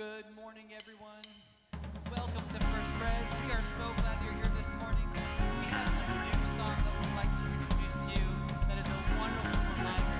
Good morning, everyone. Welcome to First Pres. We are so glad you're here this morning. We have a new song that we'd like to introduce you that is a wonderful reminder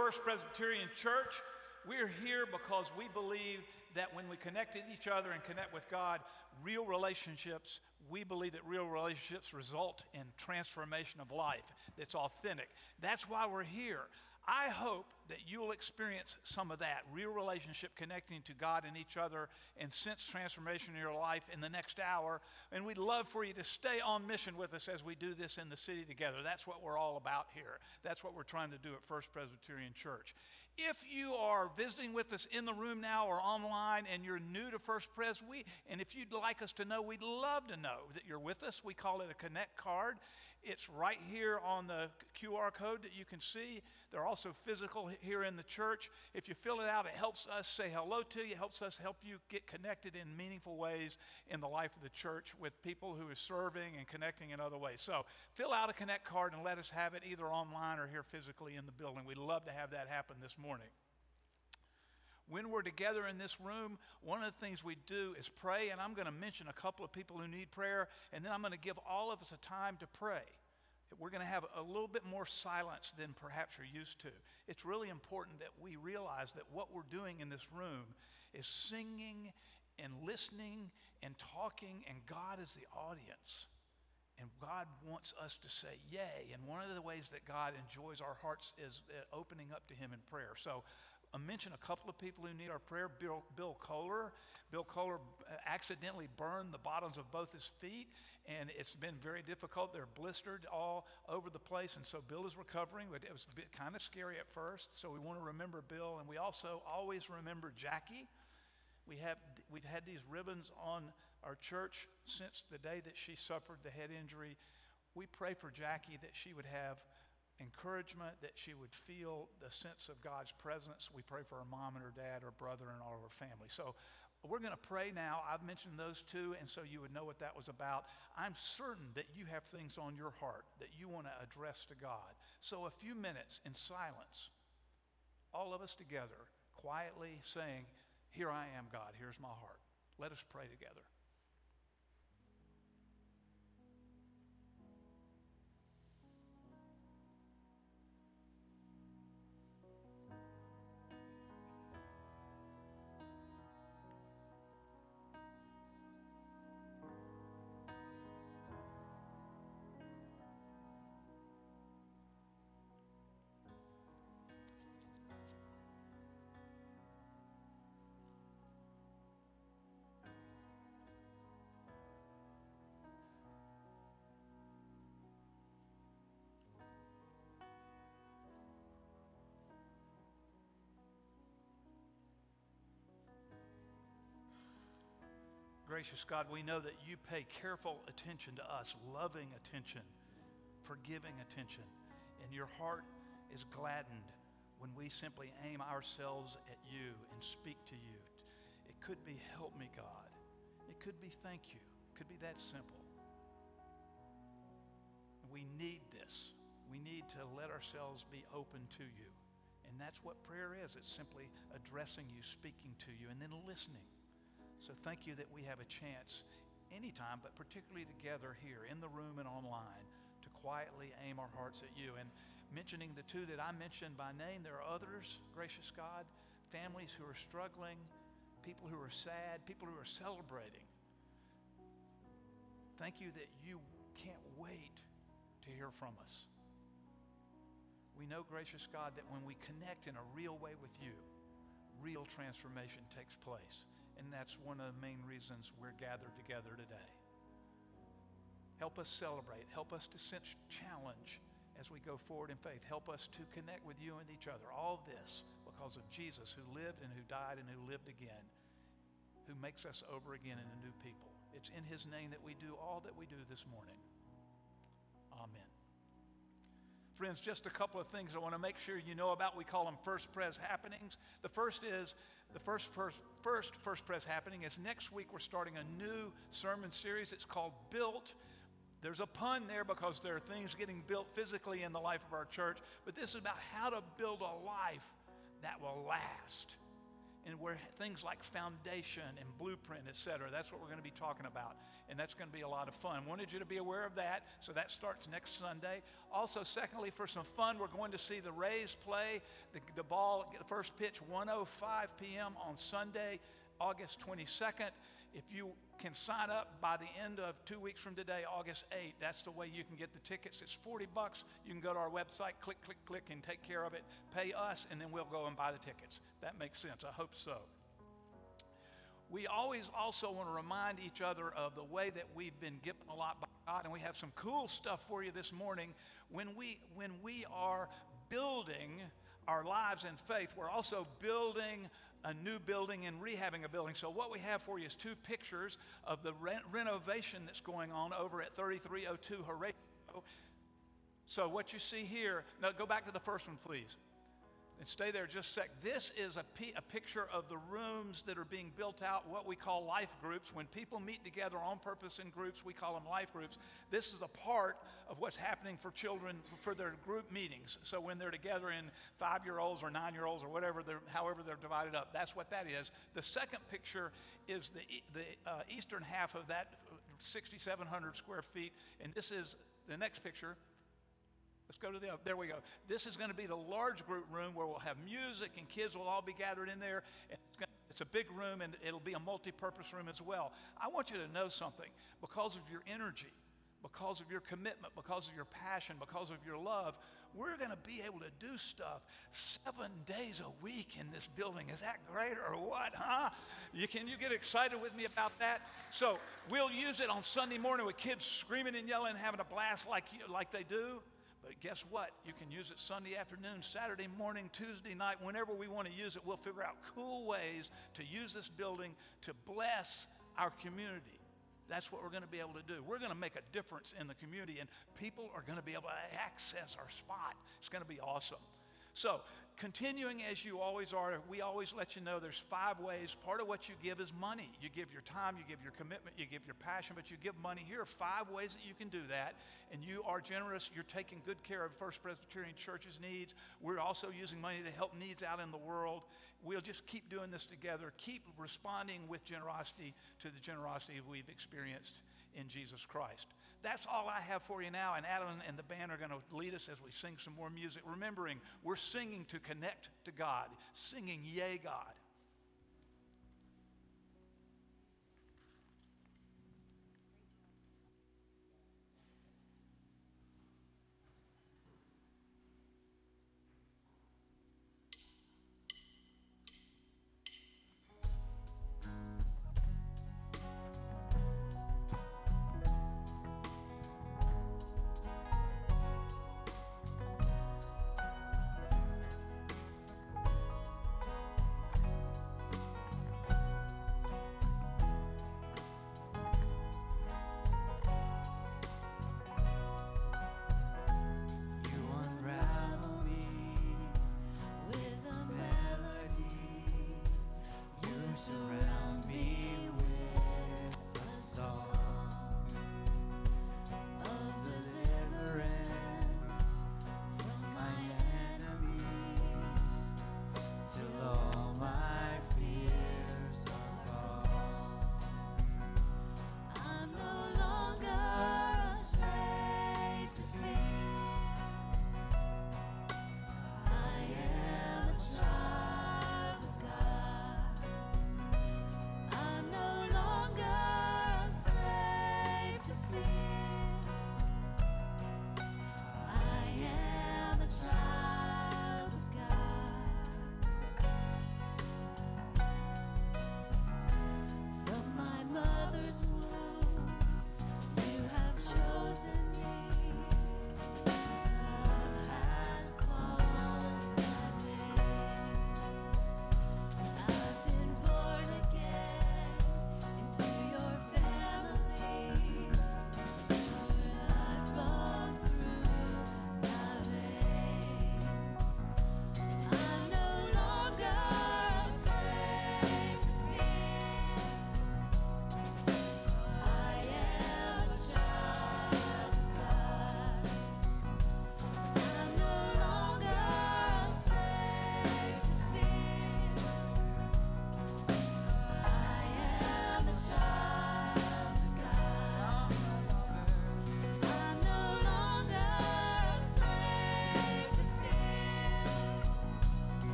First Presbyterian Church, we're here because we believe that when we connect with each other and connect with God, real relationships, we believe that real relationships result in transformation of life that's authentic. That's why we're here. I hope that you'll experience some of that real relationship connecting to God and each other and sense transformation in your life in the next hour. And we'd love for you to stay on mission with us as we do this in the city together. That's what we're all about here. That's what we're trying to do at First Presbyterian Church. If you are visiting with us in the room now or online and you're new to First Pres, we and if you'd like us to know, we'd love to know that you're with us. We call it a connect card. It's right here on the QR code that you can see. They're also physical here in the church. If you fill it out, it helps us say hello to you, helps us help you get connected in meaningful ways in the life of the church with people who are serving and connecting in other ways. So fill out a Connect card and let us have it either online or here physically in the building. We'd love to have that happen this morning when we're together in this room, one of the things we do is pray, and I'm going to mention a couple of people who need prayer, and then I'm going to give all of us a time to pray. We're going to have a little bit more silence than perhaps you're used to. It's really important that we realize that what we're doing in this room is singing and listening and talking, and God is the audience. And God wants us to say yay. And one of the ways that God enjoys our hearts is uh, opening up to Him in prayer. So I'll mention a couple of people who need our prayer. Bill, Bill Kohler. Bill Kohler uh, accidentally burned the bottoms of both his feet, and it's been very difficult. They're blistered all over the place, and so Bill is recovering. But it was kind of scary at first, so we want to remember Bill, and we also always remember Jackie. We have, we've had these ribbons on our church since the day that she suffered the head injury. We pray for Jackie that she would have encouragement, that she would feel the sense of God's presence. We pray for her mom and her dad, her brother, and all of her family. So we're going to pray now. I've mentioned those two, and so you would know what that was about. I'm certain that you have things on your heart that you want to address to God. So a few minutes in silence, all of us together, quietly saying, Here I am, God, here's my heart. Let us pray together. Gracious God, we know that you pay careful attention to us, loving attention, forgiving attention, and your heart is gladdened when we simply aim ourselves at you and speak to you. It could be, help me, God. It could be, thank you. It could be that simple. We need this. We need to let ourselves be open to you. And that's what prayer is it's simply addressing you, speaking to you, and then listening. So thank you that we have a chance anytime, but particularly together here in the room and online to quietly aim our hearts at you. And mentioning the two that I mentioned by name, there are others, gracious God, families who are struggling, people who are sad, people who are celebrating. Thank you that you can't wait to hear from us. We know, gracious God, that when we connect in a real way with you, real transformation takes place. And that's one of the main reasons we're gathered together today. Help us celebrate. Help us to sense challenge as we go forward in faith. Help us to connect with you and each other. All this because of Jesus who lived and who died and who lived again, who makes us over again into new people. It's in his name that we do all that we do this morning. Amen. Friends, just a couple of things I want to make sure you know about. We call them First Pres happenings. The first is the first, first, first First Pres happening is next week we're starting a new sermon series. It's called Built. There's a pun there because there are things getting built physically in the life of our church, but this is about how to build a life that will last and where things like foundation and blueprint, et cetera, that's what we're going to be talking about. And that's going to be a lot of fun. Wanted you to be aware of that. So that starts next Sunday. Also, secondly, for some fun, we're going to see the Rays play the, the ball, the first pitch, 105 p.m. on Sunday, August 22nd. If you can sign up by the end of two weeks from today, August 8th, that's the way you can get the tickets. It's 40 bucks. You can go to our website, click, click, click, and take care of it. Pay us, and then we'll go and buy the tickets. That makes sense. I hope so. We always also want to remind each other of the way that we've been given a lot by God, and we have some cool stuff for you this morning. When we when we are building our lives in faith, we're also building a new building and rehabbing a building. So, what we have for you is two pictures of the re- renovation that's going on over at 3302 Horatio. So, what you see here, now go back to the first one, please and stay there just a sec. This is a, p- a picture of the rooms that are being built out, what we call life groups. When people meet together on purpose in groups, we call them life groups. This is a part of what's happening for children for their group meetings. So when they're together in five year olds or nine year olds or whatever, they're, however they're divided up, that's what that is. The second picture is the, the uh, eastern half of that 6,700 square feet, and this is the next picture. Let's go to the, there we go. This is going to be the large group room where we'll have music and kids will all be gathered in there. It's, a big room and it'll be a multi purpose room as well. I want you to know something. Because of your energy, because of your commitment, because of your passion, because of your love, we're going to be able to do stuff seven days a week in this building. Is that great or what, huh? You, can you get excited with me about that? So we'll use it on Sunday morning with kids screaming and yelling and having a blast like, you, like they do. But guess what? You can use it Sunday afternoon, Saturday morning, Tuesday night, whenever we want to use it. We'll figure out cool ways to use this building to bless our community. That's what we're going to be able to do. We're going to make a difference in the community, and people are going to be able to access our spot. It's going to be awesome. So, continuing as you always are, we always let you know there's five ways. Part of what you give is money. You give your time, you give your commitment, you give your passion, but you give money. Here are five ways that you can do that. And you are generous. You're taking good care of First Presbyterian Church's needs. We're also using money to help needs out in the world. We'll just keep doing this together. Keep responding with generosity to the generosity we've experienced in Jesus Christ. That's all I have for you now. And Adam and the band are going to lead us as we sing some more music. Remembering, we're singing to connect to God, singing, Yay, God.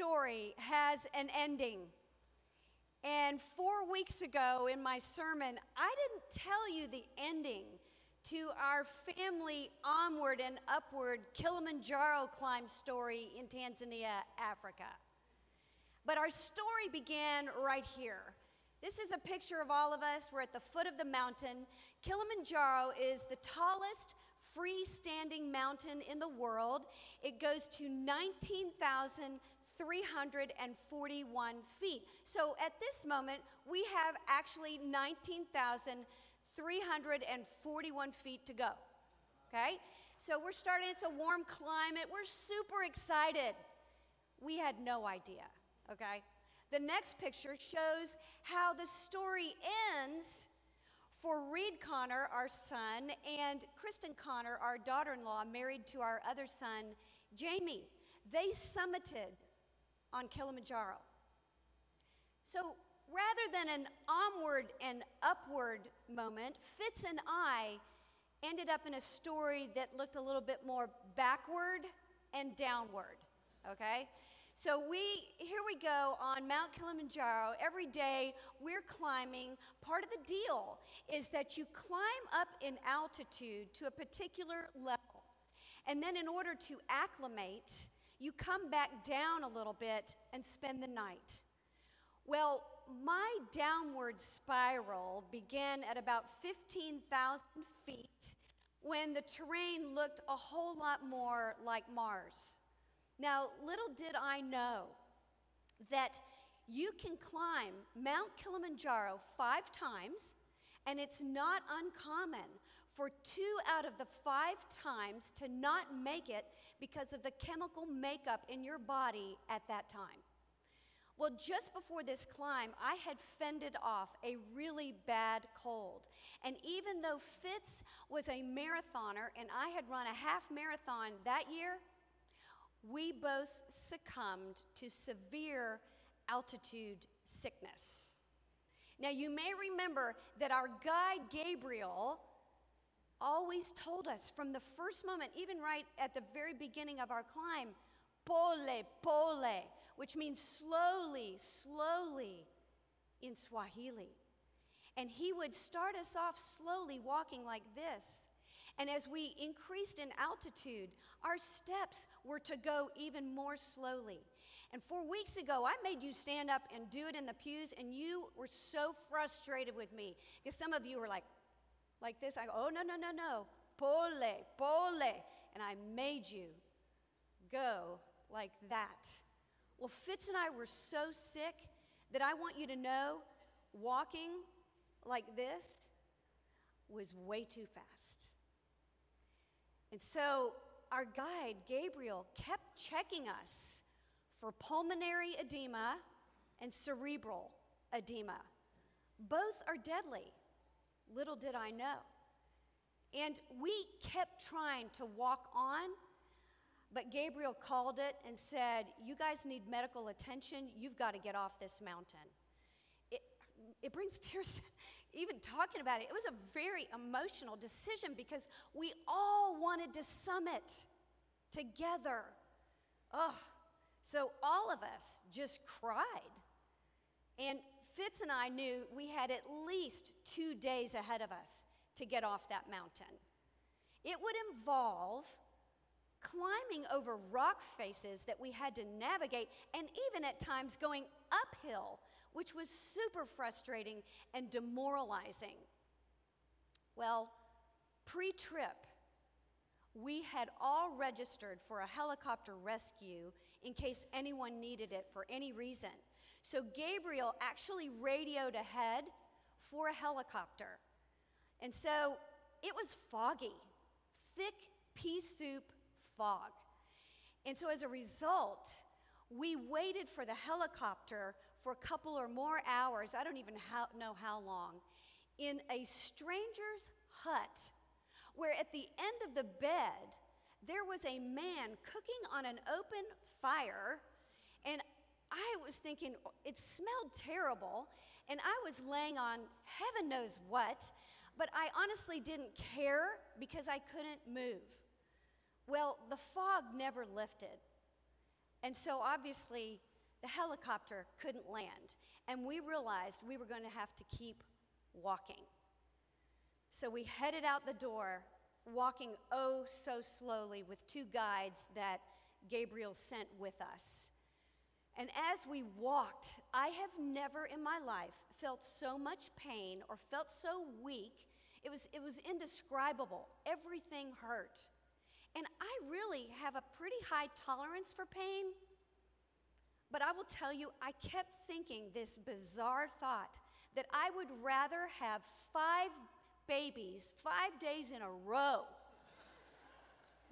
Story has an ending. And four weeks ago in my sermon, I didn't tell you the ending to our family onward and upward Kilimanjaro climb story in Tanzania, Africa. But our story began right here. This is a picture of all of us. We're at the foot of the mountain. Kilimanjaro is the tallest freestanding mountain in the world. It goes to 19,341 feet. So at this moment, we have actually 19,341 feet to go. Okay? So we're starting, it's a warm climate. We're super excited. We had no idea, okay? The next picture shows how the story ends for Reed Connor, our son, and Kristen Connor, our daughter in law, married to our other son, Jamie. They summited on Kilimanjaro. So rather than an onward and upward moment, Fitz and I ended up in a story that looked a little bit more backward and downward, okay? So we here we go on Mount Kilimanjaro. Every day we're climbing. Part of the deal is that you climb up in altitude to a particular level. And then in order to acclimate, you come back down a little bit and spend the night. Well, my downward spiral began at about 15,000 feet when the terrain looked a whole lot more like Mars. Now, little did I know that you can climb Mount Kilimanjaro five times, and it's not uncommon for two out of the five times to not make it because of the chemical makeup in your body at that time. Well, just before this climb, I had fended off a really bad cold. And even though Fitz was a marathoner and I had run a half marathon that year, we both succumbed to severe altitude sickness. Now, you may remember that our guide Gabriel always told us from the first moment, even right at the very beginning of our climb, pole, pole, which means slowly, slowly in Swahili. And he would start us off slowly walking like this. And as we increased in altitude, our steps were to go even more slowly. And four weeks ago, I made you stand up and do it in the pews, and you were so frustrated with me because some of you were like, like this. I go, oh, no, no, no, no. Pole, pole. And I made you go like that. Well, Fitz and I were so sick that I want you to know walking like this was way too fast. And so our guide, Gabriel, kept checking us for pulmonary edema and cerebral edema. Both are deadly. Little did I know. And we kept trying to walk on, but Gabriel called it and said, You guys need medical attention. You've got to get off this mountain. It, it brings tears even talking about it. It was a very emotional decision because we all wanted to summit together. Oh, so all of us just cried. And Fitz and I knew we had at least two days ahead of us to get off that mountain. It would involve climbing over rock faces that we had to navigate, and even at times going uphill, which was super frustrating and demoralizing. Well, pre trip, we had all registered for a helicopter rescue in case anyone needed it for any reason. So Gabriel actually radioed ahead for a helicopter. And so it was foggy, thick pea soup fog. And so as a result, we waited for the helicopter for a couple or more hours, I don't even how, know how long, in a stranger's hut where at the end of the bed there was a man cooking on an open fire. I was thinking, it smelled terrible. And I was laying on heaven knows what, but I honestly didn't care because I couldn't move. Well, the fog never lifted. And so obviously, the helicopter couldn't land. And we realized we were going to have to keep walking. So we headed out the door, walking oh so slowly with two guides that Gabriel sent with us. And as we walked, I have never in my life felt so much pain or felt so weak. It was, it was indescribable. Everything hurt. And I really have a pretty high tolerance for pain. But I will tell you, I kept thinking this bizarre thought that I would rather have five babies five days in a row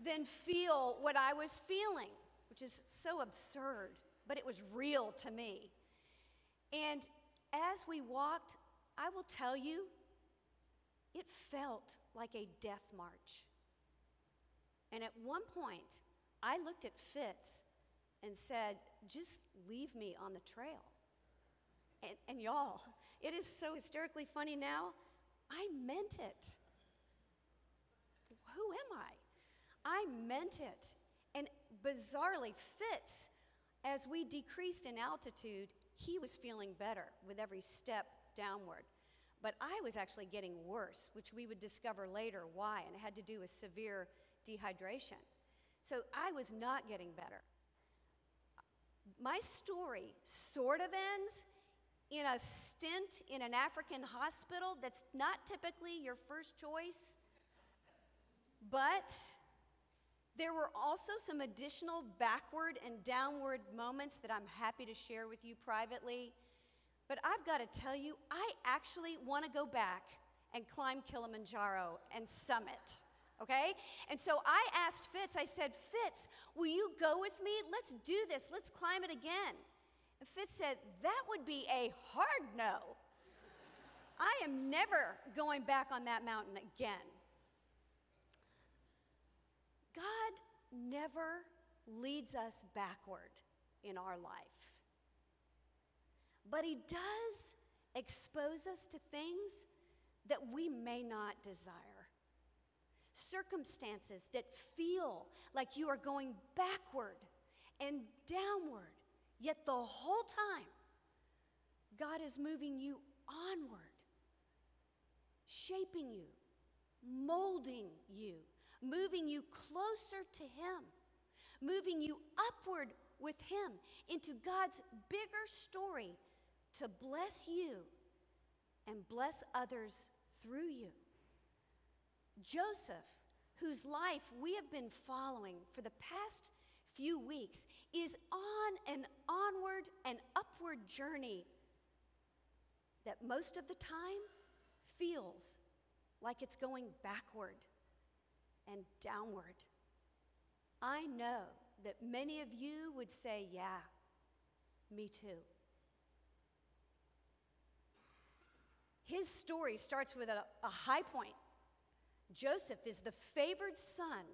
than feel what I was feeling, which is so absurd, but it was real to me. And as we walked, I will tell you, it felt like a death march. And at one point, I looked at Fitz and said, just leave me on the trail. And, and y'all, it is so hysterically funny now. I meant it. Who am I? I meant it. And bizarrely, Fitz, as we decreased in altitude, he was feeling better with every step downward. But I was actually getting worse, which we would discover later why, and it had to do with severe dehydration. So I was not getting better. My story sort of ends in a stint in an African hospital that's not typically your first choice. But there were also some additional backward and downward moments that I'm happy to share with you privately. But I've got to tell you, I actually want to go back and climb Kilimanjaro and summit. Okay? And so I asked Fitz, I said, Fitz, will you go with me? Let's do this. Let's climb it again. And Fitz said, That would be a hard no. I am never going back on that mountain again. God never leads us backward in our life, but He does expose us to things that we may not desire. Circumstances that feel like you are going backward and downward, yet the whole time, God is moving you onward, shaping you, molding you moving you closer to Him, moving you upward with Him into God's bigger story to bless you and bless others through you. Joseph, whose life we have been following for the past few weeks, is on an onward and upward journey that most of the time feels like it's going backward and downward. I know that many of you would say, Yeah, me too. His story starts with a, a high point. Joseph is the favored son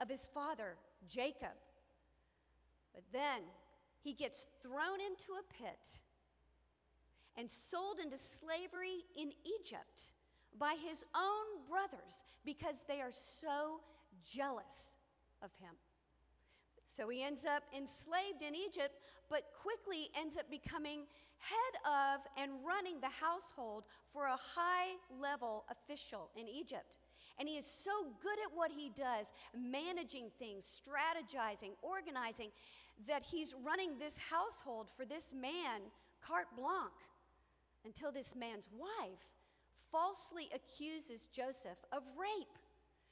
of his father, Jacob. But then he gets thrown into a pit and sold into slavery in Egypt by his own brothers because they are so jealous of him. So he ends up enslaved in Egypt, but quickly ends up becoming head of and running the household for a high level official in Egypt. And he is so good at what he does, managing things, strategizing, organizing, that he's running this household for this man, carte blanche, until this man's wife falsely accuses Joseph of rape.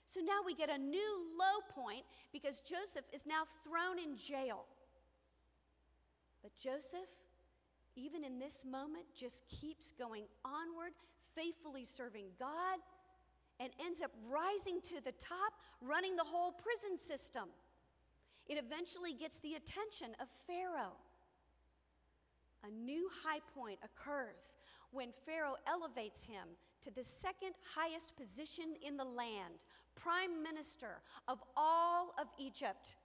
So now we get a new low point because Joseph is now thrown in jail. But Joseph, even in this moment, just keeps going onward, faithfully serving God, and ends up rising to the top, running the whole prison system. It eventually gets the attention of Pharaoh. A new high point occurs when Pharaoh elevates him to the second highest position in the land, prime minister of all of Egypt.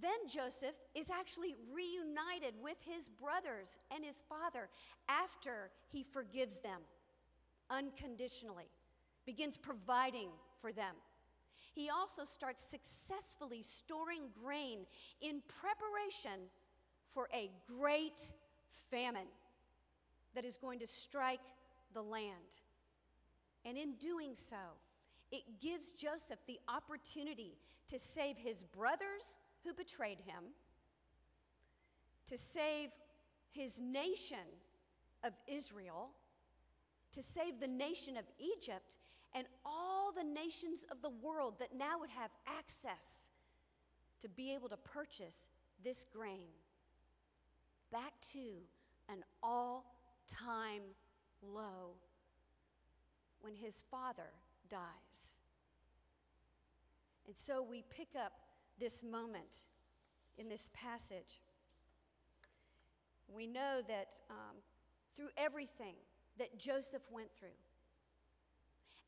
Then Joseph is actually reunited with his brothers and his father after he forgives them unconditionally, begins providing for them. he also starts successfully storing grain in preparation for a great famine that is going to strike the land. And in doing so, it gives Joseph the opportunity to save his brothers who betrayed him, to save his nation of Israel, to save the nation of Egypt, and all the nations of the world that now would have access to be able to purchase this grain back to an all time low when his father dies. And so we pick up this moment in this passage. We know that um, through everything that Joseph went through,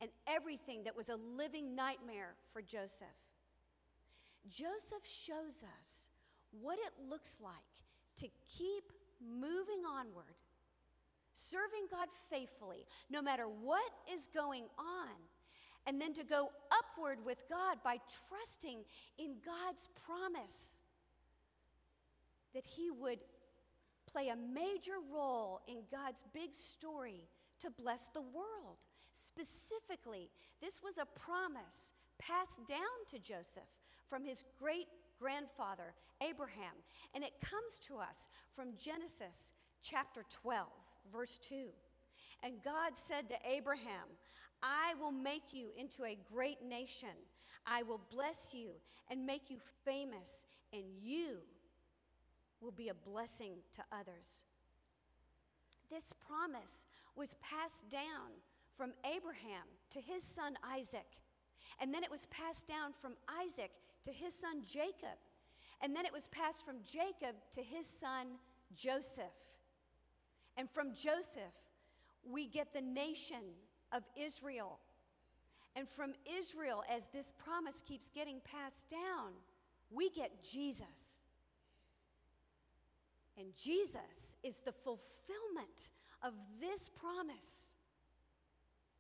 and everything that was a living nightmare for Joseph, Joseph shows us what it looks like to keep moving onward, serving God faithfully, no matter what is going on, and then to go upward with God by trusting in God's promise that He would play a major role in God's big story to bless the world. Specifically, this was a promise passed down to Joseph from his great grandfather, Abraham. And it comes to us from Genesis chapter 12, verse 2. And God said to Abraham, I will make you into a great nation. I will bless you and make you famous, and you will be a blessing to others. This promise was passed down from Abraham to his son Isaac. And then it was passed down from Isaac to his son Jacob. And then it was passed from Jacob to his son Joseph. And from Joseph, we get the nation of Israel. And from Israel, as this promise keeps getting passed down, we get Jesus. And Jesus is the fulfillment of this promise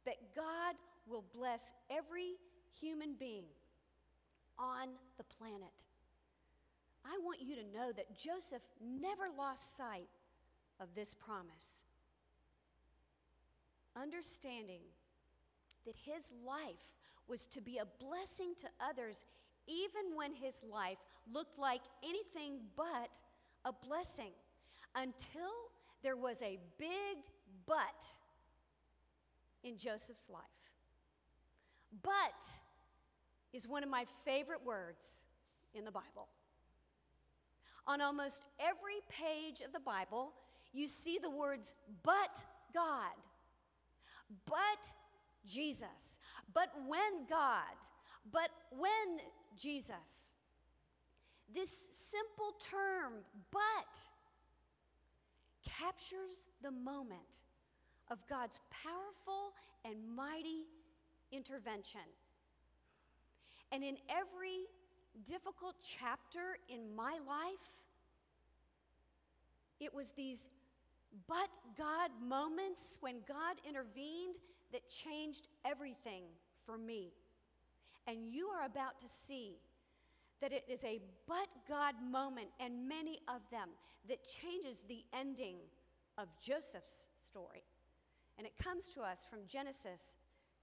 that God will bless every human being on the planet. I want you to know that Joseph never lost sight of this promise. Understanding that his life was to be a blessing to others, even when his life looked like anything but a blessing, until there was a big but in Joseph's life. But is one of my favorite words in the Bible. On almost every page of the Bible, you see the words, but God, but Jesus, but when God, but when Jesus. This simple term, but, captures the moment of God's powerful and mighty intervention. And in every difficult chapter in my life, it was these but God moments when God intervened that changed everything for me. And you are about to see that it is a but God moment, and many of them, that changes the ending of Joseph's story. And it comes to us from Genesis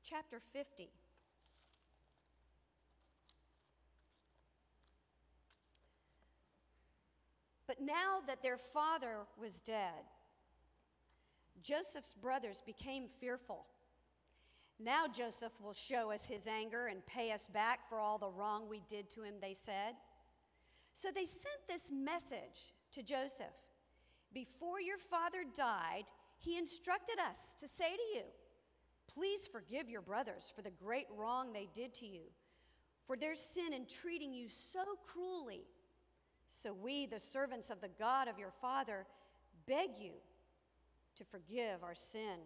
chapter 50. But now that their father was dead, Joseph's brothers became fearful. Now Joseph will show us his anger and pay us back for all the wrong we did to him, they said. So they sent this message to Joseph Before your father died, he instructed us to say to you, Please forgive your brothers for the great wrong they did to you, for their sin in treating you so cruelly. So we, the servants of the God of your father, beg you to forgive our sin.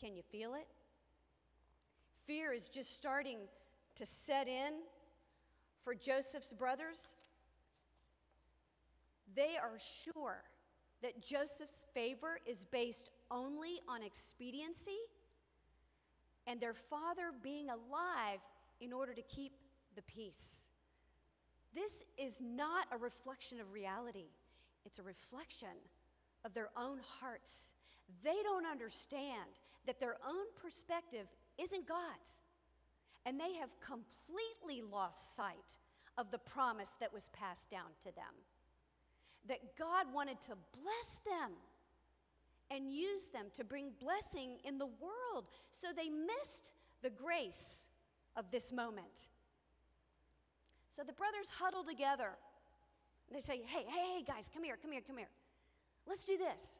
Can you feel it? Fear is just starting to set in for Joseph's brothers. They are sure that Joseph's favor is based only on expediency and their father being alive in order to keep the peace. This is not a reflection of reality, it's a reflection of their own hearts. They don't understand that their own perspective isn't God's, and they have completely lost sight of the promise that was passed down to them. That God wanted to bless them and use them to bring blessing in the world, so they missed the grace of this moment. So the brothers huddle together. They say, Hey, hey, hey, guys, come here, come here, come here. Let's do this.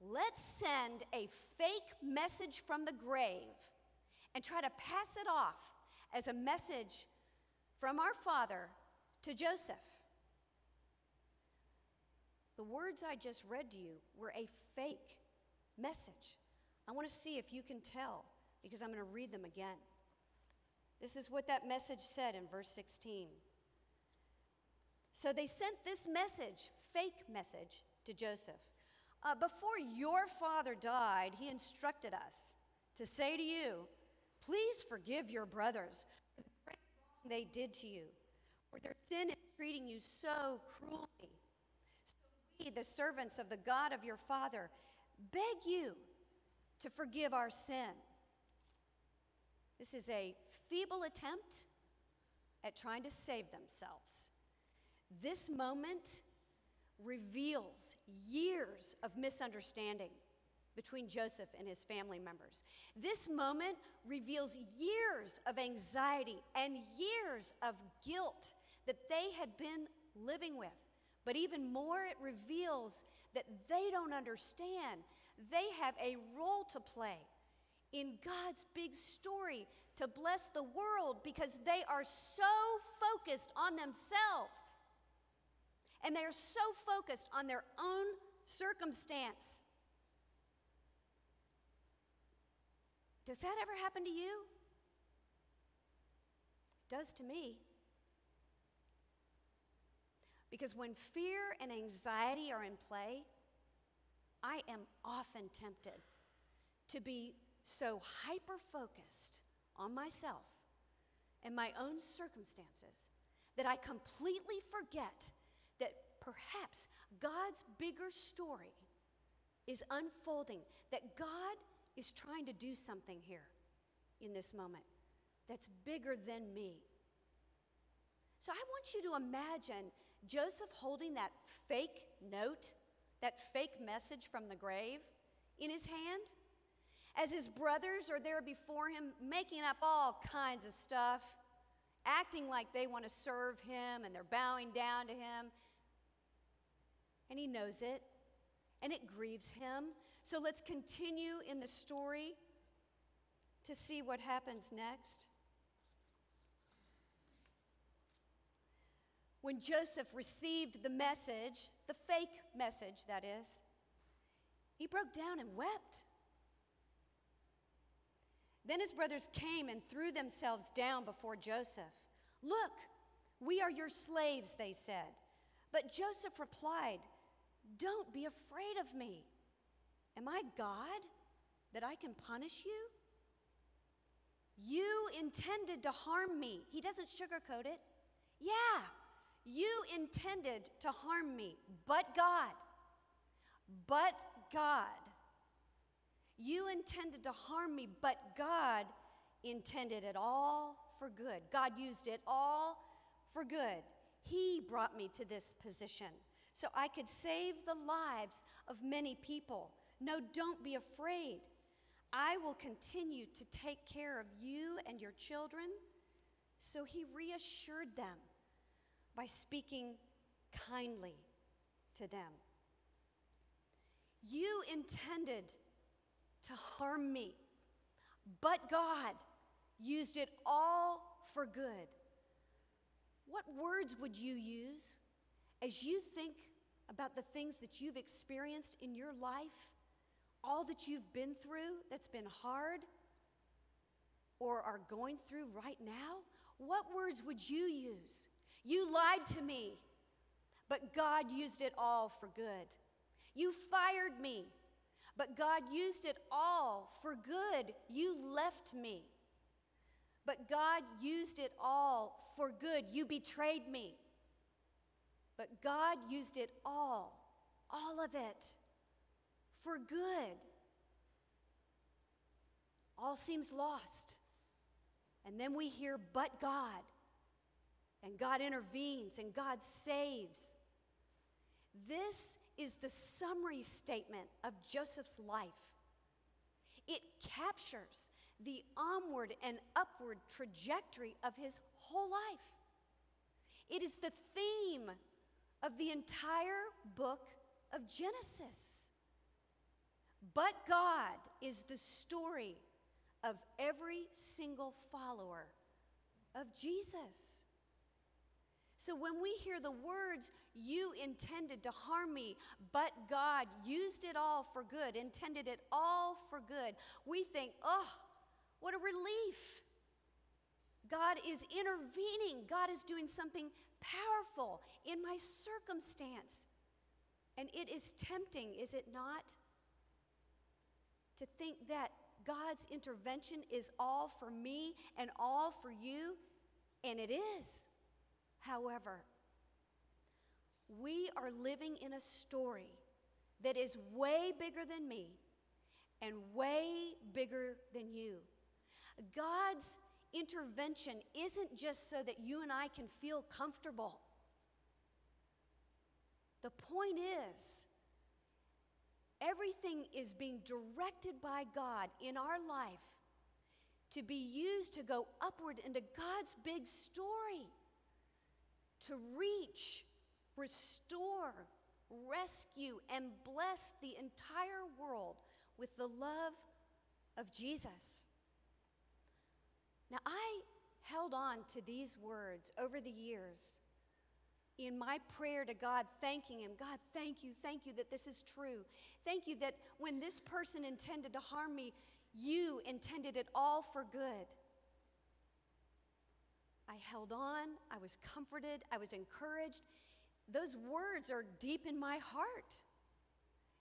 Let's send a fake message from the grave and try to pass it off as a message from our father to Joseph. The words I just read to you were a fake message. I want to see if you can tell because I'm going to read them again. This is what that message said in verse 16. So they sent this message, fake message, to Joseph. Uh, before your father died, he instructed us to say to you, Please forgive your brothers for the great wrong they did to you, for their sin in treating you so cruelly. So we, the servants of the God of your father, beg you to forgive our sin. This is a feeble attempt at trying to save themselves. This moment reveals years of misunderstanding between Joseph and his family members. This moment reveals years of anxiety and years of guilt that they had been living with. But even more, it reveals that they don't understand. They have a role to play in God's big story to bless the world because they are so focused on themselves and they are so focused on their own circumstance. Does that ever happen to you? It does to me. Because when fear and anxiety are in play, I am often tempted to be so hyper focused on myself and my own circumstances that I completely forget that perhaps God's bigger story is unfolding, that God is trying to do something here in this moment that's bigger than me. So I want you to imagine Joseph holding that fake note, that fake message from the grave in his hand as his brothers are there before him, making up all kinds of stuff, acting like they want to serve him and they're bowing down to him. And he knows it, and it grieves him. So let's continue in the story to see what happens next. When Joseph received the message, the fake message, that is, he broke down and wept. Then his brothers came and threw themselves down before Joseph. Look, we are your slaves, they said. But Joseph replied, Don't be afraid of me. Am I God that I can punish you? You intended to harm me. He doesn't sugarcoat it. Yeah, you intended to harm me, but God, but God you intended to harm me, but God intended it all for good. God used it all for good. He brought me to this position so I could save the lives of many people. No, don't be afraid. I will continue to take care of you and your children. So he reassured them by speaking kindly to them. You intended to harm me. But God used it all for good. What words would you use as you think about the things that you've experienced in your life, all that you've been through that's been hard or are going through right now? What words would you use? You lied to me, but God used it all for good. You fired me, But God used it all for good. You left me. But God used it all for good. You betrayed me. But God used it all, all of it, for good. All seems lost. And then we hear, but God. And God intervenes and God saves. This is the summary statement of Joseph's life. It captures the onward and upward trajectory of his whole life. It is the theme of the entire book of Genesis. But God is the story of every single follower of Jesus. So when we hear the words, you intended to harm me, but God used it all for good, intended it all for good, we think, oh, what a relief. God is intervening, God is doing something powerful in my circumstance. And it is tempting, is it not, to think that God's intervention is all for me and all for you, and it is. However, we are living in a story that is way bigger than me and way bigger than you. God's intervention isn't just so that you and I can feel comfortable. The point is, everything is being directed by God in our life to be used to go upward into God's big story, to reach, restore, rescue, and bless the entire world with the love of Jesus. Now, I held on to these words over the years in my prayer to God, thanking Him God, thank you, thank you that this is true. Thank you that when this person intended to harm me, you intended it all for good. I held on, I was comforted, I was encouraged. Those words are deep in my heart.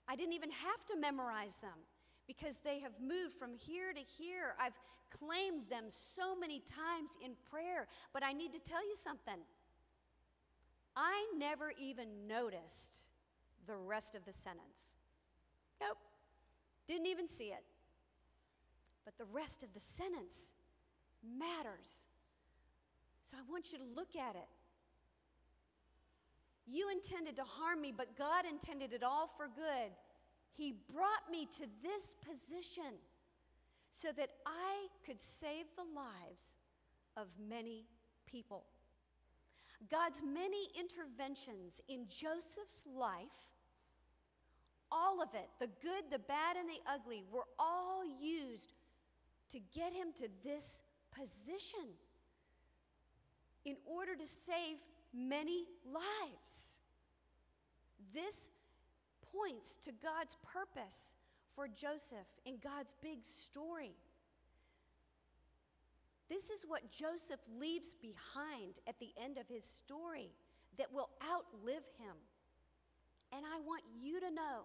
I didn't even have to memorize them because they have moved from here to here. I've claimed them so many times in prayer, but I need to tell you something. I never even noticed the rest of the sentence. Nope, didn't even see it. But the rest of the sentence matters. So I want you to look at it. You intended to harm me, but God intended it all for good. He brought me to this position so that I could save the lives of many people. God's many interventions in Joseph's life, all of it, the good, the bad, and the ugly, were all used to get him to this position in order to save many lives. This points to God's purpose for Joseph in God's big story. This is what Joseph leaves behind at the end of his story that will outlive him. And I want you to know,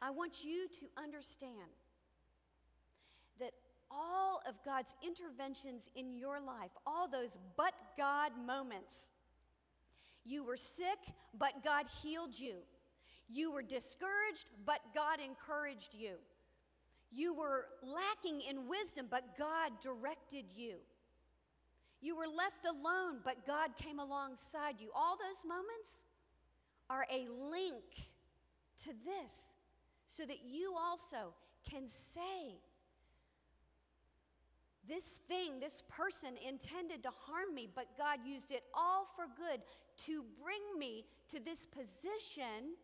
I want you to understand all of God's interventions in your life, all those but God moments, you were sick, but God healed you. You were discouraged, but God encouraged you. You were lacking in wisdom, but God directed you. You were left alone, but God came alongside you. All those moments are a link to this so that you also can say, This thing, this person intended to harm me, but God used it all for good to bring me to this position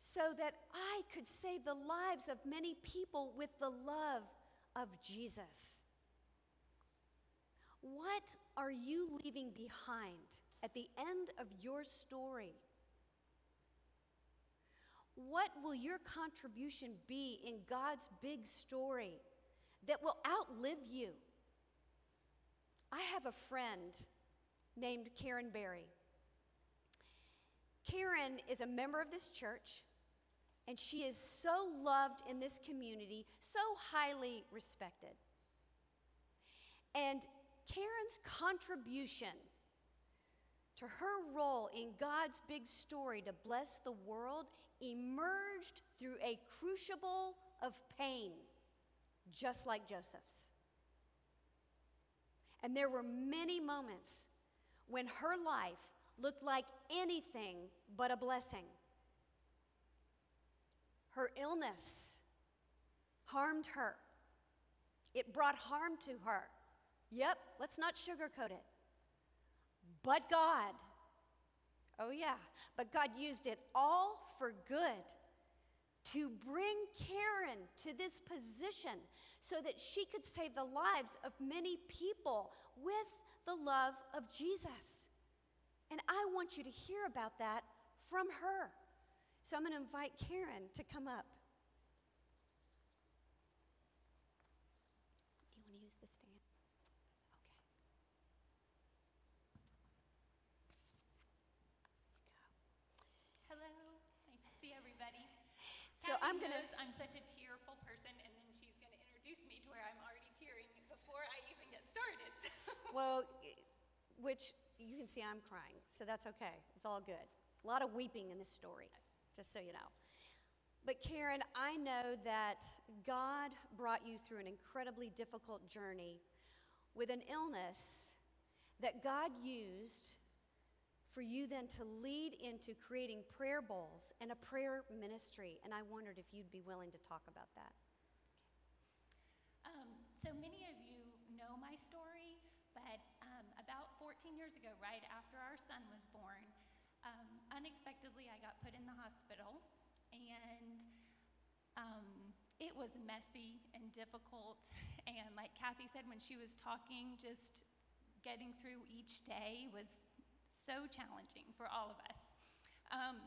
so that I could save the lives of many people with the love of Jesus. What are you leaving behind at the end of your story? What will your contribution be in God's big story that will outlive you? I have a friend named Karen Berry. Karen is a member of this church. And she is so loved in this community, so highly respected. And Karen's contribution to her role in God's big story to bless the world emerged through a crucible of pain, just like Joseph's. And there were many moments when her life looked like anything but a blessing. Her illness harmed her, it brought harm to her. Yep, let's not sugarcoat it. But God, oh yeah, but God used it all for good to bring Karen to this position so that she could save the lives of many people with the love of Jesus. And I want you to hear about that from her. So I'm going to invite Karen to come up. Do you want to use the stand? Okay. Hello, nice to see everybody. So I'm gonna- knows I'm such a tearful person, and then she's going to introduce me to where I'm already tearing before I even get started. so- Well, which you can see I'm crying, so that's okay. It's all good. A lot of weeping in this story, just so you know. But Karen, I know that God brought you through an incredibly difficult journey with an illness that God used for you then to lead into creating prayer bowls and a prayer ministry. And I wondered if you'd be willing to talk about that. Um, so many of you know my story, but um, about 14 years ago, right after our son was born, um, unexpectedly I got put in the hospital, and um, it was messy and difficult. And like Kathy said, when she was talking, just getting through each day was so challenging for all of us. Um,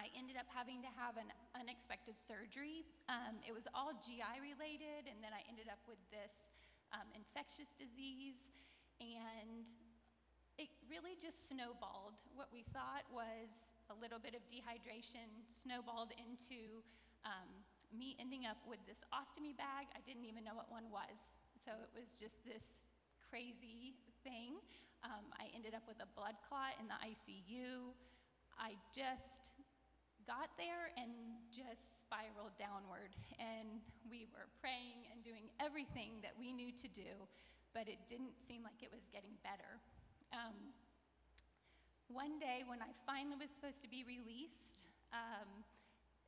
I ended up having to have an unexpected surgery. Um, it was all GI related, and then I ended up with this um, infectious disease, and it really just snowballed. What we thought was a little bit of dehydration snowballed into um, me ending up with this ostomy bag. I didn't even know what one was. So it was just this crazy thing. Um, I ended up with a blood clot in the ICU. I just got there and just spiraled downward. And we were praying and doing everything that we knew to do, but it didn't seem like it was getting better. Um, one day, when I finally was supposed to be released, um,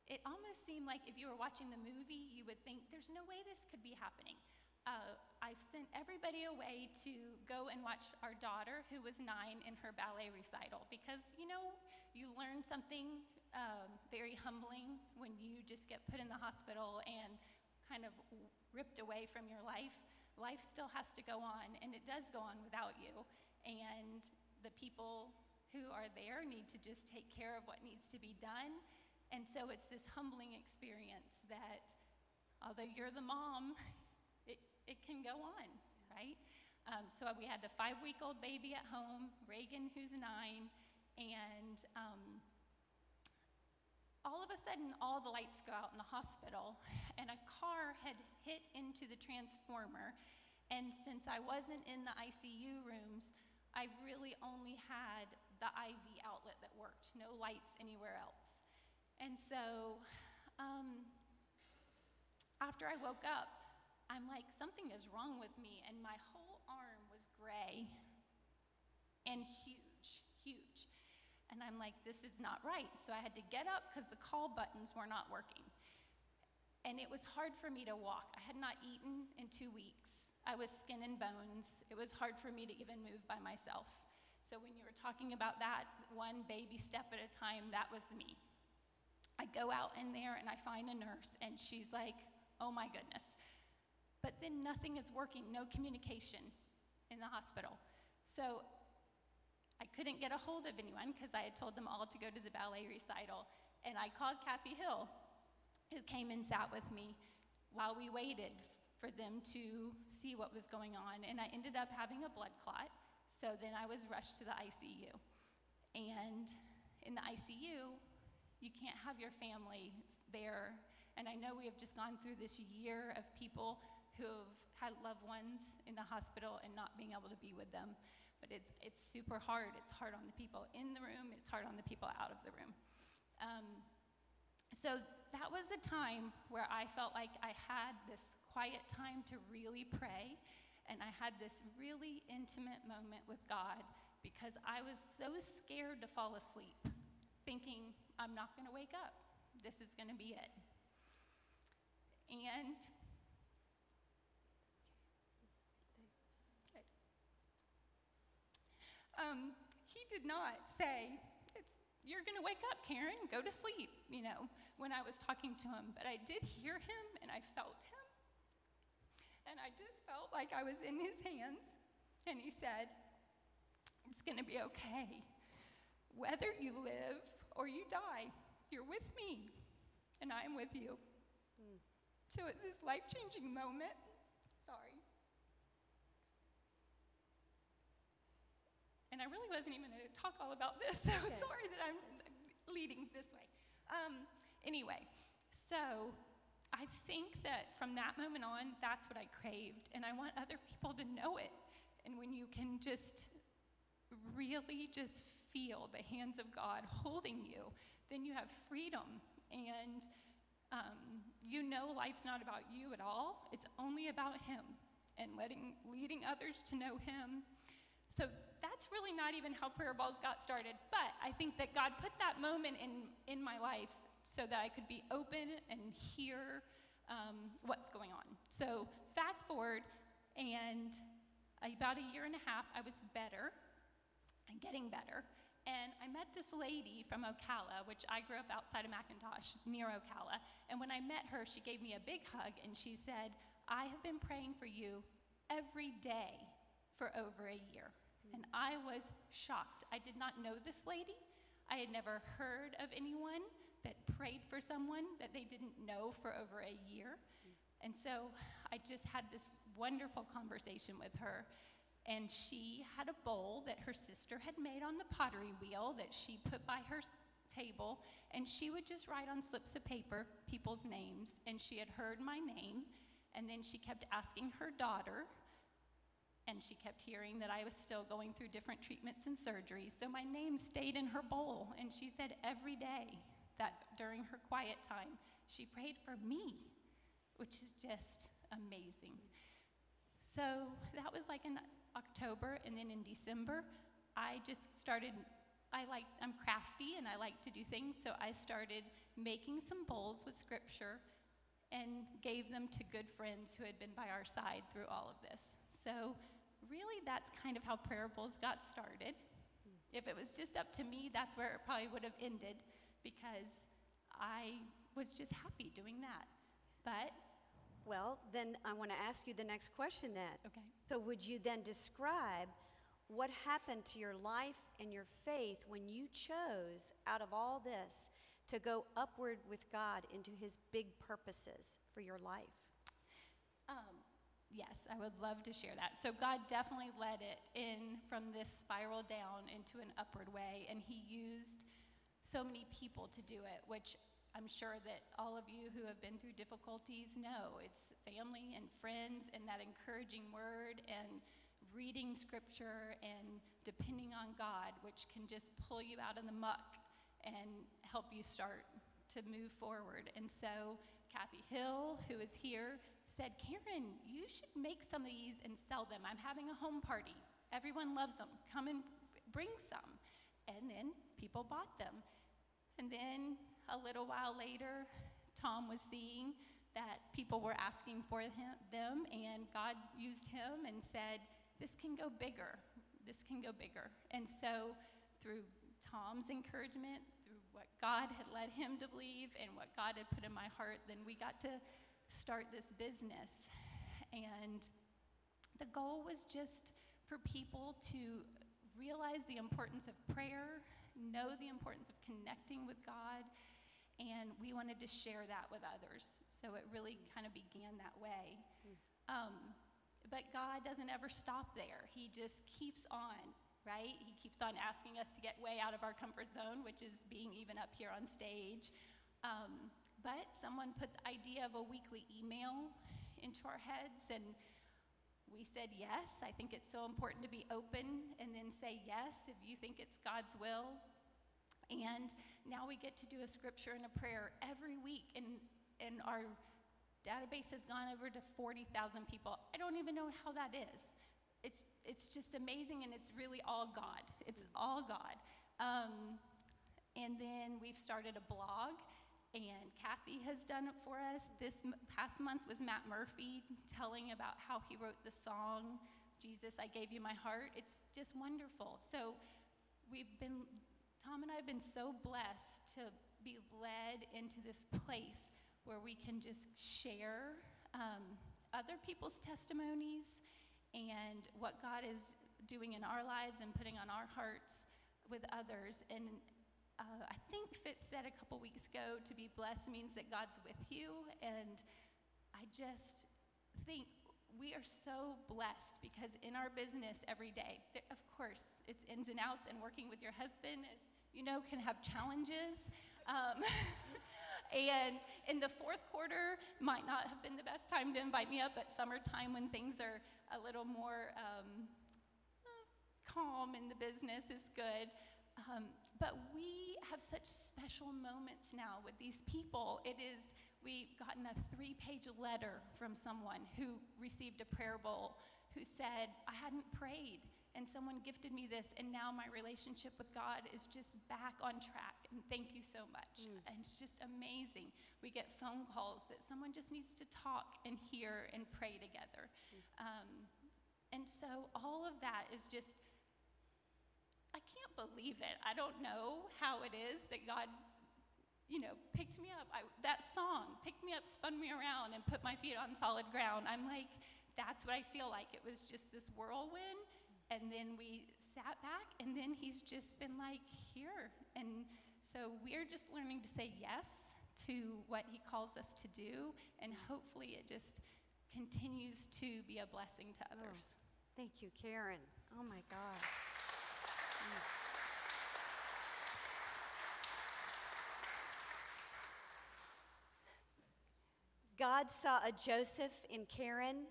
it almost seemed like if you were watching the movie, you would think, there's no way this could be happening. Uh, I sent everybody away to go and watch our daughter, who was nine, in her ballet recital because, you know, you learn something um, very humbling when you just get put in the hospital and kind of ripped away from your life. Life still has to go on, and it does go on without you. And the people who are there need to just take care of what needs to be done. And so it's this humbling experience that although you're the mom, it, can go on, right? Um, so we had a five week old baby at home, Reagan, who's nine, and um, all of a sudden, all the lights go out in the hospital, and a car had hit into the transformer. And since I wasn't in the ICU rooms, I really only had the IV outlet that worked, no lights anywhere else. And so, um, after I woke up, I'm like, something is wrong with me. And my whole arm was gray and huge, huge. And I'm like, this is not right. So I had to get up because the call buttons were not working. And it was hard for me to walk. I had not eaten in two weeks. I was skin and bones. It was hard for me to even move by myself. So when you were talking about that, one baby step at a time, that was me. I go out in there and I find a nurse, and she's like, oh my goodness. But then nothing is working, no communication in the hospital. So I couldn't get a hold of anyone because I had told them all to go to the ballet recital. And I called Kathy Hill, who came and sat with me while we waited for them to see what was going on. And I ended up having a blood clot. So then I was rushed to the ICU. And in the ICU, You can't have your family there. And I know we have just gone through this year of people who have had loved ones in the hospital and not being able to be with them. But it's, it's super hard. It's hard on the people in the room, it's hard on the people out of the room. Um, so that was the time where I felt like I had this quiet time to really pray, and I had this really intimate moment with God because I was so scared to fall asleep, thinking, I'm not going to wake up. This is going to be it. And Okay. Um, he did not say, it's, You're going to wake up, Karen, go to sleep, you know, when I was talking to him. But I did hear him and I felt him. And I just felt like I was in his hands. And he said, It's going to be okay. Whether you live or you die, you're with me, and I am with you. So it's this life changing moment. Sorry. And I really wasn't even going to talk all about this, so Okay. sorry that I'm leading this way. Um, anyway, so I think that from that moment on, that's what I craved, and I want other people to know it. And when you can just really just feel the hands of God holding you, then you have freedom. And um, you know life's not about you at all, it's only about Him and letting, leading others to know Him. So that's really not even how prayer bowls got started. But I think that God put that moment in, in my life so that I could be open and hear um, what's going on. So fast forward, and about a year and a half, I was better and getting better. And I met this lady from Ocala, which I grew up outside of McIntosh, near Ocala. And when I met her, she gave me a big hug and she said, I have been praying for you every day for over a year. And I was shocked. I did not know this lady. I had never heard of anyone that prayed for someone that they didn't know for over a year. And so I just had this wonderful conversation with her. And she had a bowl that her sister had made on the pottery wheel that she put by her table. And she would just write on slips of paper people's names. And she had heard my name. And then she kept asking her daughter. And she kept hearing that I was still going through different treatments and surgeries. So my name stayed in her bowl. And she said every day that during her quiet time, she prayed for me, which is just amazing. So that was like in October, and then in December, I just started. I like I'm crafty and I like to do things, so I started making some bowls with scripture and gave them to good friends who had been by our side through all of this. So really that's kind of how prayer bowls got started. If it was just up to me, that's where it probably would have ended because I was just happy doing that. But Well, then I want to ask you the next question then. okay. So, would you then describe what happened to your life and your faith when you chose, out of all this, to go upward with God into His big purposes for your life? Yes, I would love to share that. So God definitely led it in from this spiral down into an upward way, and He used so many people to do it, which I'm sure that all of you who have been through difficulties know. It's family and friends, and that encouraging word, and reading scripture, and depending on God, which can just pull you out of the muck and help you start to move forward. And so, Kathy Hill, who is here, said, Karen, you should make some of these and sell them. I'm having a home party. Everyone loves them. Come and bring some. And then people bought them. And then a little while later, Tom was seeing that people were asking for him, them, and God used him and said, This can go bigger. This can go bigger. And so, through Tom's encouragement, through what God had led him to believe and what God had put in my heart, then we got to start this business. And the goal was just for people to realize the importance of prayer, know the importance of connecting with God, and we wanted to share that with others. So it really kind of began that way. Um, but God doesn't ever stop there. He just keeps on right? He keeps on asking us to get way out of our comfort zone, which is being even up here on stage. Um, but someone put the idea of a weekly email into our heads, and we said yes. I think it's so important to be open and then say yes if you think it's God's will. And now we get to do a scripture and a prayer every week, and, and our database has gone over to 40,000 people. I don't even know how that is. It's, it's just amazing, and it's really all God. It's all God. Um, and then we've started a blog, and Kathy has done it for us. This past month was Matt Murphy telling about how he wrote the song, Jesus, I Gave You My Heart. It's just wonderful. So we've been, Tom and I have been so blessed to be led into this place where we can just share um, other people's testimonies and what God is doing in our lives and putting on our hearts with others. And uh, I think Fitz said a couple weeks ago to be blessed means that God's with you. And I just think we are so blessed because in our business every day, of course, it's ins and outs, and working with your husband, as you know, can have challenges. Um, and in the fourth quarter, might not have been the best time to invite me up, but summertime when things are a little more um, calm in the business is good. Um, but we have such special moments now with these people. It is, we've gotten a three page letter from someone who received a prayer bowl who said, I hadn't prayed, and someone gifted me this, and now my relationship with God is just back on track. And thank you so much. And it's just amazing. We get phone calls that someone just needs to talk and hear and pray together. Um, and so all of that is just I can't believe it. I don't know how it is that God, you know, picked me up. I, that song picked me up, spun me around, and put my feet on solid ground. I'm like, that's what I feel like. It was just this whirlwind. And then we sat back, and then He's just been like, here. And so we're just learning to say yes to what He calls us to do. And hopefully it just continues to be a blessing to oh, others. Thank you, Karen. Oh my gosh. God saw a Joseph in Karen,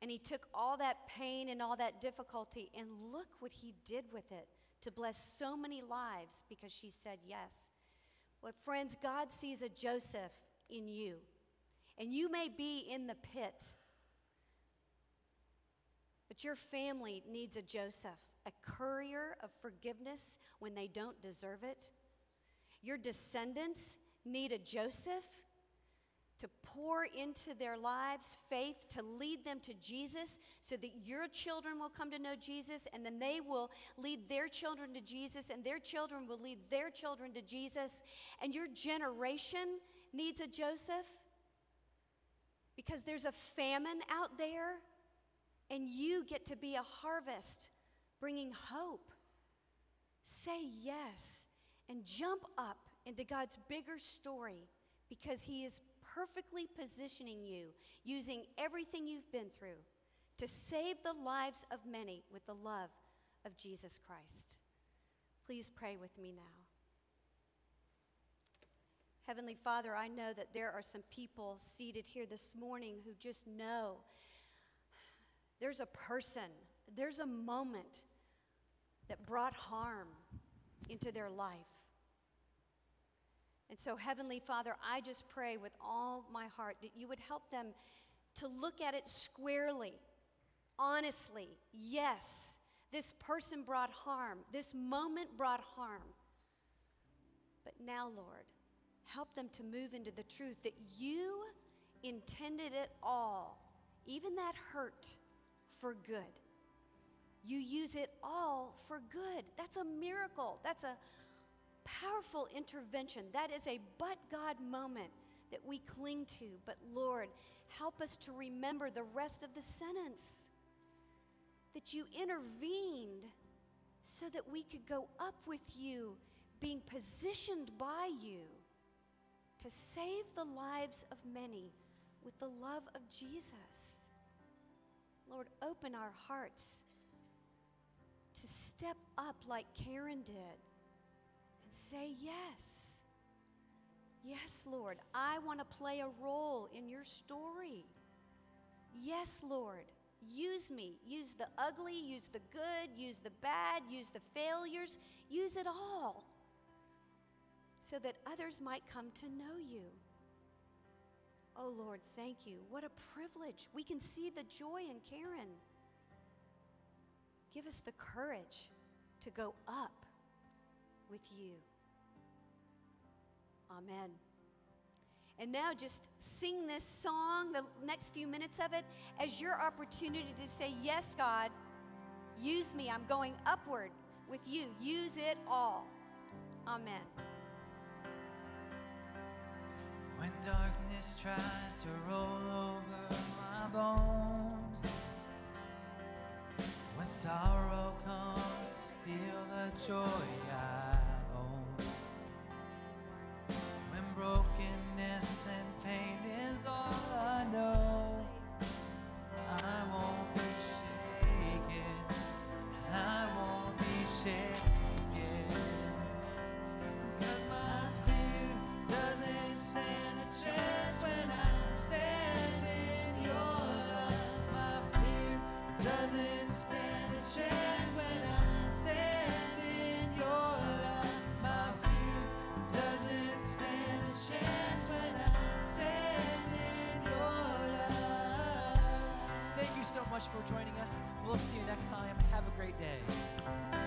and he took all that pain and all that difficulty, and look what he did with it to bless so many lives because she said yes. But, friends, God sees a Joseph in you, and you may be in the pit. But your family needs a Joseph, a courier of forgiveness when they don't deserve it. Your descendants need a Joseph to pour into their lives faith, to lead them to Jesus, so that your children will come to know Jesus, and then they will lead their children to Jesus, and their children will lead their children to Jesus. And your generation needs a Joseph because there's a famine out there and you get to be a harvest bringing hope. Say yes and jump up into God's bigger story because He is perfectly positioning you using everything you've been through to save the lives of many with the love of Jesus Christ. Please pray with me now. Heavenly Father, I know that there are some people seated here this morning who just know there's a person, there's a moment that brought harm into their life. And so, Heavenly Father, I just pray with all my heart that you would help them to look at it squarely, honestly. Yes, this person brought harm, this moment brought harm. But now, Lord, help them to move into the truth that you intended it all, even that hurt for good. You use it all for good. That's a miracle. That's a powerful intervention. That is a but God moment that we cling to. But Lord, help us to remember the rest of the sentence that you intervened so that we could go up with you, being positioned by you to save the lives of many with the love of Jesus. Lord, open our hearts to step up like Karen did say, Yes. Yes, Lord, I want to play a role in your story. Yes, Lord, use me. Use the ugly, use the good, use the bad, use the failures, use it all so that others might come to know you. Oh, Lord, thank you. What a privilege. We can see the joy in Karen. Give us the courage to go up with you. Amen. And now just sing this song, the next few minutes of it, as your opportunity to say, Yes, God, use me. I'm going upward with you. Use it all. Amen. When darkness tries to roll over my bones, when sorrow comes to steal the joy I brokenness and pain is all I know, I won't for joining us. We'll see you next time. Have a great day.